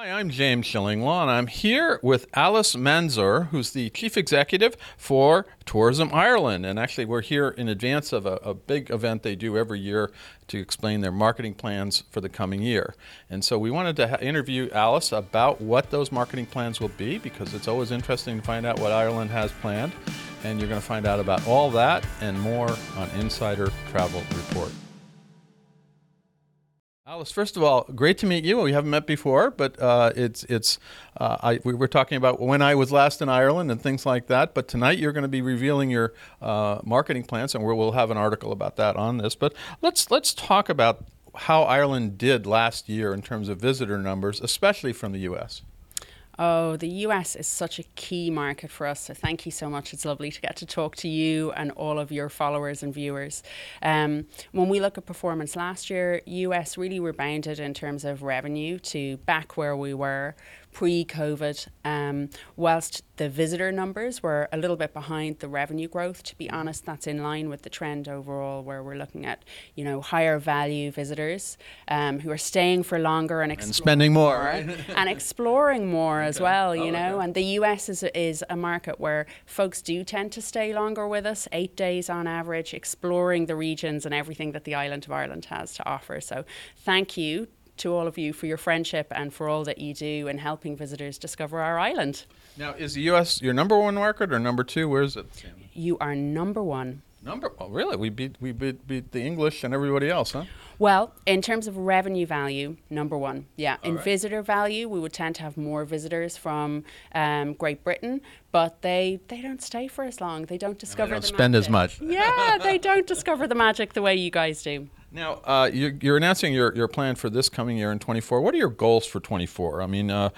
Hi, I'm James Shillinglaw, and I'm here with Alice Mansergh, who's the Chief Executive for Tourism Ireland. And actually, we're here in advance of a, a, big event they do every year to explain their marketing plans for the coming year. And so we wanted to ha- interview Alice about what those marketing plans will be, because it's always interesting to find out what Ireland has planned. And you're going to find out about all that and more on Insider Travel Report. Alice, first of all, great to meet you. We haven't met before, but uh, it's it's uh, I, we were talking about when I was last in Ireland and things like that. But tonight you're going to be revealing your uh, marketing plans, and we'll have an article about that on this. But let's let's talk about how Ireland did last year in terms of visitor numbers, especially from the U.S. Oh, the US is such a key market for us. So thank you so much. It's lovely to get to talk to you and all of your followers and viewers. Um, when we look at performance last year, US really rebounded in terms of revenue to back where we were pre-COVID. Um, whilst the visitor numbers were a little bit behind the revenue growth, to be honest, that's in line with the trend overall, where we're looking at you know higher value visitors um, who are staying for longer and, and spending more, and exploring more okay. as well. You oh, know, okay. and the US is is a market where folks do tend to stay longer with us, eight days on average, exploring the regions and everything that the island of Ireland has to offer. So, thank you to all of you for your friendship and for all that you do in helping visitors discover our island. Now, is the U.S. your number one market or number two? Where is it? You are number one. Number? Oh, really? We beat we beat, beat the English and everybody else, huh? Well, in terms of revenue value, number one. Yeah. All in right. visitor value, we would tend to have more visitors from um, Great Britain, but they they don't stay for as long. They don't discover. they don't the spend magic. as much. Yeah, they don't discover the magic the way you guys do. Now, uh, you're, you're, announcing your, your plan for this coming year in 24. What are your goals for 24? I mean, uh,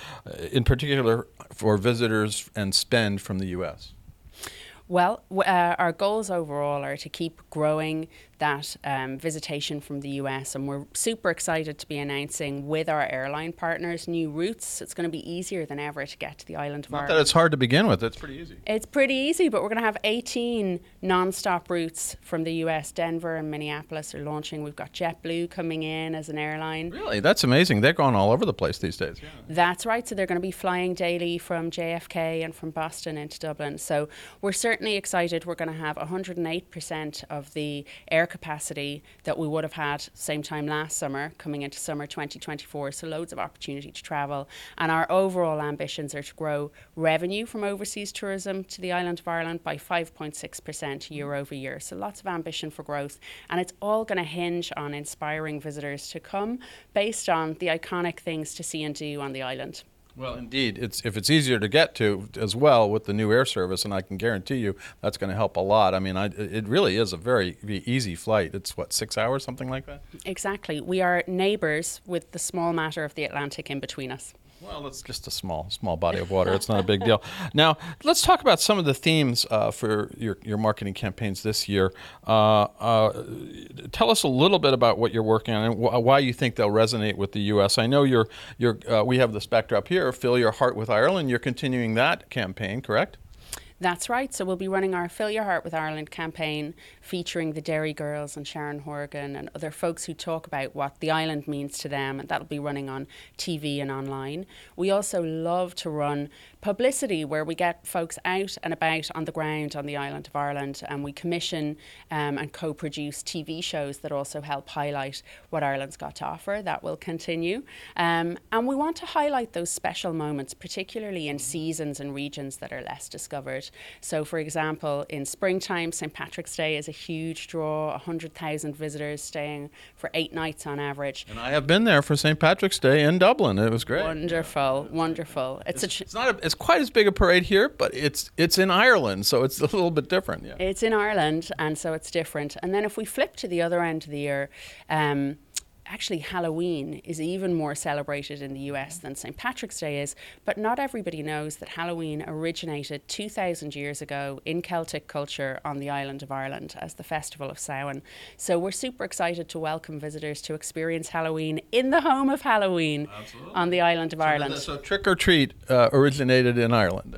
in particular for visitors and spend from the U.S. Well, uh, our goals overall are to keep growing that um, visitation from the US, and we're super excited to be announcing with our airline partners new routes. It's going to be easier than ever to get to the island of Not Ireland. that it's hard to begin with, it's pretty easy. It's pretty easy, but we're going to have 18 non stop routes from the US. Denver and Minneapolis are launching. We've got JetBlue coming in as an airline. Really? That's amazing. They're going all over the place these days. Yeah. That's right. So they're going to be flying daily from JFK and from Boston into Dublin. So we're certainly excited. We're going to have 108% of the air capacity that we would have had same time last summer coming into summer 2024 so loads of opportunity to travel. And our overall ambitions are to grow revenue from overseas tourism to the island of Ireland by 5.6% year over year. So lots of ambition for growth. And it's all going to hinge on inspiring visitors to come based on the iconic things to see and do on the island well, indeed, it's if it's easier to get to as well with the new air service, and I can guarantee you that's going to help a lot. I mean, I, it really is a very easy flight. It's what six hours, something like that. Exactly. We are neighbours with the small matter of the Atlantic in between us. Well, it's just a small, small body of water. It's not a big deal. Now, let's talk about some of the themes uh, for your, your marketing campaigns this year. Uh, uh, tell us a little bit about what you're working on and wh- why you think they'll resonate with the U.S. I know you're, you're, uh, we have the spectra up here, Fill Your Heart with Ireland. You're continuing that campaign, correct? That's right. So we'll be running our Fill Your Heart with Ireland campaign featuring the Derry Girls and Sharon Horgan and other folks who talk about what the island means to them. And that'll be running on TV and online. We also love to run publicity where we get folks out and about on the ground on the island of Ireland and we commission um, and co produce TV shows that also help highlight what Ireland's got to offer. That will continue. Um, and we want to highlight those special moments, particularly in seasons and regions that are less discovered. So, for example, in springtime, St. Patrick's Day is a huge draw 100,000 visitors staying for eight nights on average. And I have been there for St. Patrick's Day in Dublin. It was great. Wonderful, wonderful. It's, it's, ch- it's not a, it's quite as big a parade here, but it's it's in Ireland, so it's a little bit different. Yeah. It's in Ireland, and so it's different. And then if we flip to the other end of the year, um, actually Halloween is even more celebrated in the US than St. Patrick's Day is, but not everybody knows that Halloween originated 2,000 years ago in Celtic culture on the island of Ireland as the Festival of Samhain. So we're super excited to welcome visitors to experience Halloween in the home of Halloween Absolutely. on the island of so Ireland. So trick or treat uh, originated in Ireland.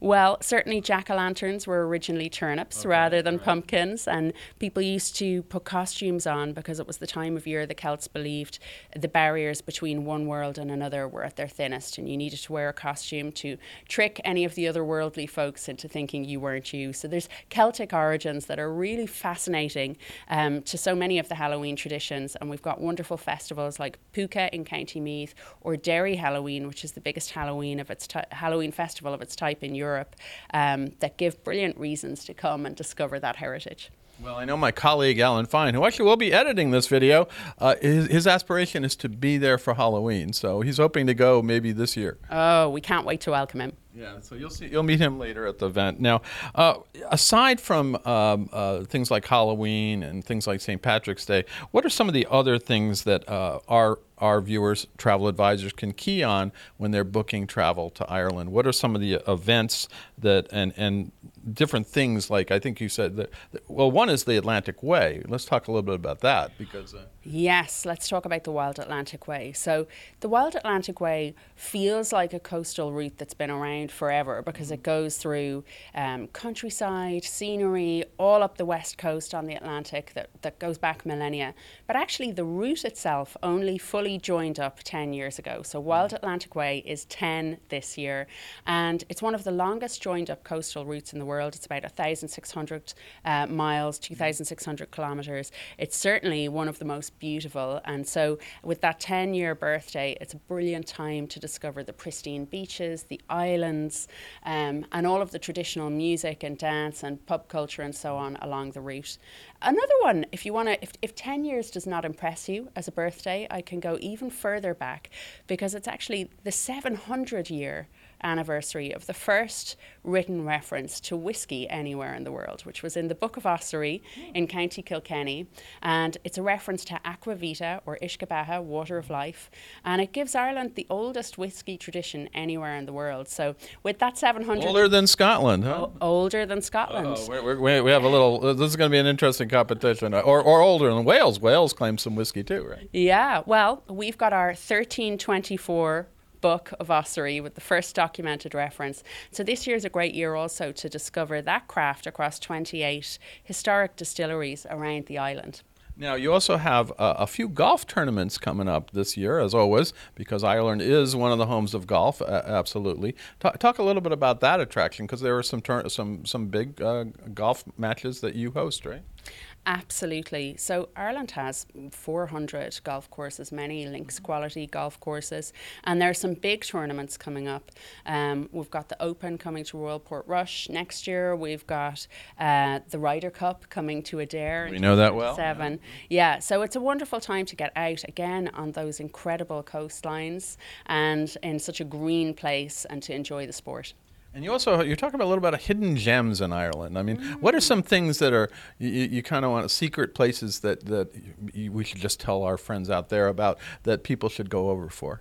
Well, certainly jack o' lanterns were originally turnips okay, rather than right. pumpkins, and people used to put costumes on because it was the time of year the Celts believed the barriers between one world and another were at their thinnest, and you needed to wear a costume to trick any of the otherworldly folks into thinking you weren't you. So there's Celtic origins that are really fascinating um, to so many of the Halloween traditions, and we've got wonderful festivals like Púca in County Meath or Derry Halloween, which is the biggest Halloween of its t- Halloween festival of its type in Europe, um, that give brilliant reasons to come and discover that heritage. Well, I know my colleague Alan Fine, who actually will be editing this video, uh, his, his, aspiration is to be there for Halloween. So he's hoping to go maybe this year. Oh, we can't wait to welcome him. Yeah, so you'll see, you'll meet him later at the event. Now, uh, aside from um, uh, things like Halloween and things like St. Patrick's Day, what are some of the other things that uh, our our viewers, travel advisors, can key on when they're booking travel to Ireland? What are some of the events that and and different things like I think you said that. Well, one is the Atlantic Way. Let's talk a little bit about that because. Uh, yes, let's talk about the Wild Atlantic Way. So the Wild Atlantic Way feels like a coastal route that's been around forever because it goes through um, countryside, scenery, all up the west coast on the Atlantic that that goes back millennia. But actually, the route itself only fully joined up ten years ago. So Wild Atlantic Way is ten this year, and it's one of the longest joined up coastal routes in the world. It's about 1,600 uh, miles, 2,600 kilometres. It's certainly one of the most beautiful. And so, with that 10 year birthday, it's a brilliant time to discover the pristine beaches, the islands, um, and all of the traditional music and dance and pub culture and so on along the route. Another one, if you want to, if, if 10 years does not impress you as a birthday, I can go even further back because it's actually the 700 year anniversary of the first written reference to whiskey anywhere in the world, which was in the Book of Ossory in County Kilkenny. And it's a reference to Aqua Vitae or Beatha, water of life. And it gives Ireland the oldest whiskey tradition anywhere in the world. So with that 700. Older than Scotland, huh? O- older than Scotland. Oh, we we have a little, uh, this is going to be an interesting competition. Or, or older than Wales. Wales claims some whiskey too, right? Yeah. Well, we've got our 1324 book of ossory with the first documented reference. So this year is a great year also to discover that craft across 28 historic distilleries around the island. Now, you also have a few golf tournaments coming up this year, as always, because Ireland is one of the homes of golf. Uh, absolutely. Talk, talk, a little bit about that attraction, because there are some tur- some some big uh, golf matches that you host, right? Absolutely. So Ireland has 400 golf courses, many links quality golf courses, and there are some big tournaments coming up. Um, we've got the Open coming to Royal Portrush next year. We've got uh, the Ryder Cup coming to Adare. We know that well. Seven. Yeah. yeah. So it's a wonderful time to get out again on those incredible coastlines and in such a green place and to enjoy the sport. And you also you're talking about a little bit of hidden gems in Ireland. I mean, mm. what are some things that are you, you kind of want secret places that that you, we should just tell our friends out there about that people should go over for?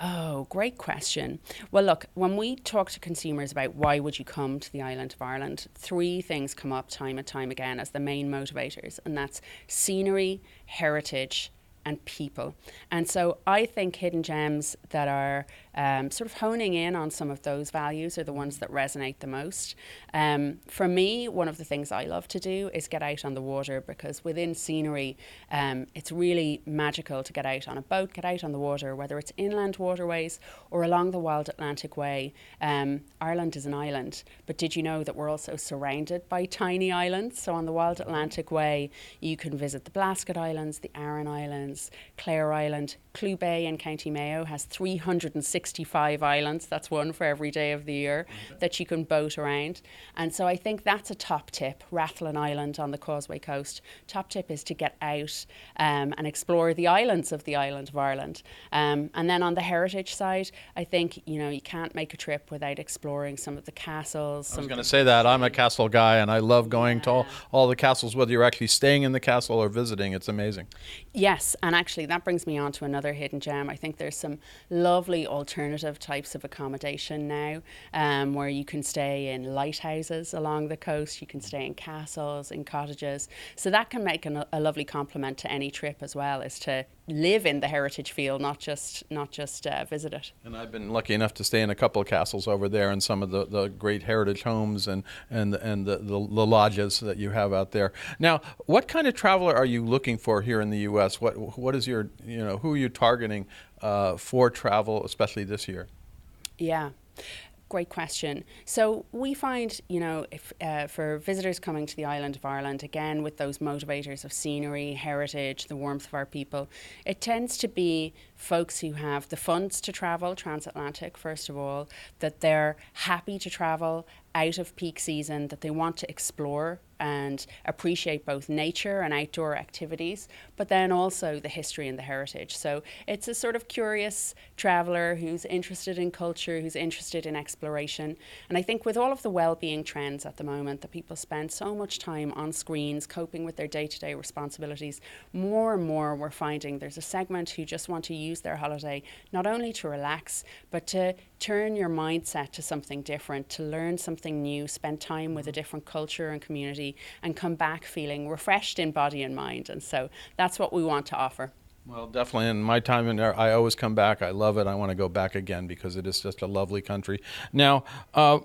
Oh, great question. Well, look, when we talk to consumers about why would you come to the island of Ireland, three things come up time and time again as the main motivators, and that's scenery, heritage, and people. And so I think hidden gems that are um, sort of honing in on some of those values are the ones that resonate the most. Um, for me, one of the things I love to do is get out on the water because within scenery, um, it's really magical to get out on a boat, get out on the water, whether it's inland waterways or along the Wild Atlantic Way. Um, Ireland is an island, but did you know that we're also surrounded by tiny islands? So on the Wild Atlantic Way, you can visit the Blasket Islands, the Aran Islands, Clare Island, Clew Bay in County Mayo has 365 islands. That's one for every day of the year okay. that you can boat around. And so I think that's a top tip. Rathlin Island on the Causeway Coast. Top tip is to get out um, and explore the islands of the island of Ireland. Um, and then on the heritage side, I think you know you can't make a trip without exploring some of the castles. I was going to say that I'm a castle guy, and I love going yeah. to all, all the castles, whether you're actually staying in the castle or visiting. It's amazing. Yes, and actually that brings me on to another hidden gem. I think there's some lovely alternative types of accommodation now um, where you can stay in lighthouses along the coast, you can stay in castles, in cottages. So that can make an, a lovely complement to any trip as well, is to live in the heritage feel, not just not just uh, visit it. And I've been lucky enough to stay in a couple of castles over there, and some of the, the great heritage homes and and and the, the, the lodges that you have out there. Now, what kind of traveler are you looking for here in the U.S.? What what is your you know who are you targeting uh, for travel, especially this year? Yeah. Great question. So we find, you know, if uh, for visitors coming to the island of Ireland, again with those motivators of scenery, heritage, the warmth of our people, it tends to be folks who have the funds to travel transatlantic, first of all, that they're happy to travel out of peak season, that they want to explore and appreciate both nature and outdoor activities, but then also the history and the heritage. So it's a sort of curious traveller who's interested in culture, who's interested in exploration. And I think with all of the well-being trends at the moment that people spend so much time on screens coping with their day-to-day responsibilities, more and more we're finding there's a segment who just want to use their holiday not only to relax, but to turn your mindset to something different, to learn something new, spend time with a different culture and community, and come back feeling refreshed in body and mind. And so that's what we want to offer. Well, definitely. In my time in there, I always come back. I love it. I want to go back again because it is just a lovely country. Now, uh,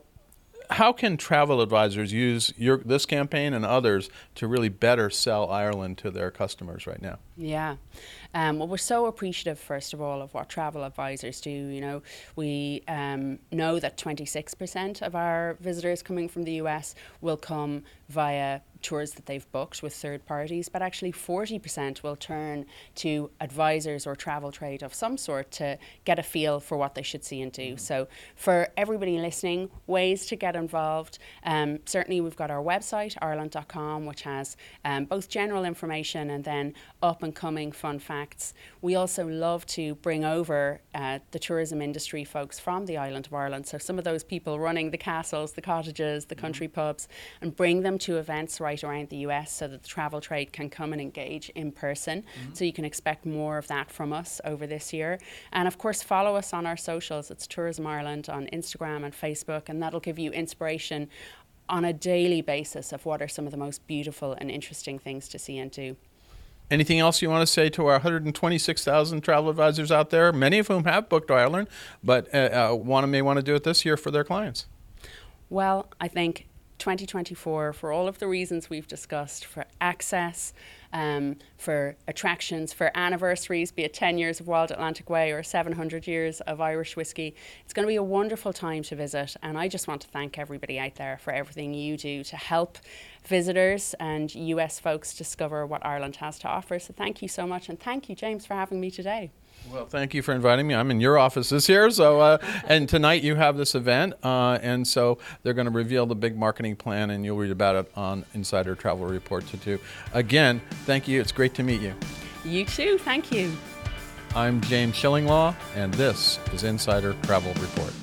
how can travel advisors use your this campaign and others to really better sell Ireland to their customers right now? Yeah. Um, well, we're so appreciative, first of all, of what travel advisors do. You know, we um, know that 26% of our visitors coming from the US will come via tours that they've booked with third parties, but actually 40% will turn to advisors or travel trade of some sort to get a feel for what they should see and do. Mm-hmm. So, for everybody listening, ways to get involved. Um, certainly, we've got our website, ireland.com, which has um, both general information and then up and coming fun facts. We also love to bring over uh, the tourism industry folks from the island of Ireland. So, some of those people running the castles, the cottages, the country mm-hmm. pubs, and bring them to events right right around the US so that the travel trade can come and engage in person. Mm-hmm. So you can expect more of that from us over this year. And of course, follow us on our socials. It's Tourism Ireland on Instagram and Facebook, and that'll give you inspiration on a daily basis of what are some of the most beautiful and interesting things to see and do. Anything else you want to say to our 126,000 travel advisors out there, many of whom have booked Ireland, but uh, uh, want to, may want to do it this year for their clients? Well, I think 2024 for all of the reasons we've discussed for access, um, for attractions, for anniversaries, be it 10 years of Wild Atlantic Way or 700 years of Irish whiskey. It's going to be a wonderful time to visit, and I just want to thank everybody out there for everything you do to help visitors and US folks discover what Ireland has to offer. So thank you so much, and thank you, James, for having me today. Well, thank you for inviting me. I'm in your office this year, so uh, and tonight you have this event, uh, and so they're going to reveal the big marketing plan, and you'll read about it on Insider Travel Report to too. Again, thank you. It's great to meet you. You too. Thank you. I'm James Shillinglaw, and this is Insider Travel Report.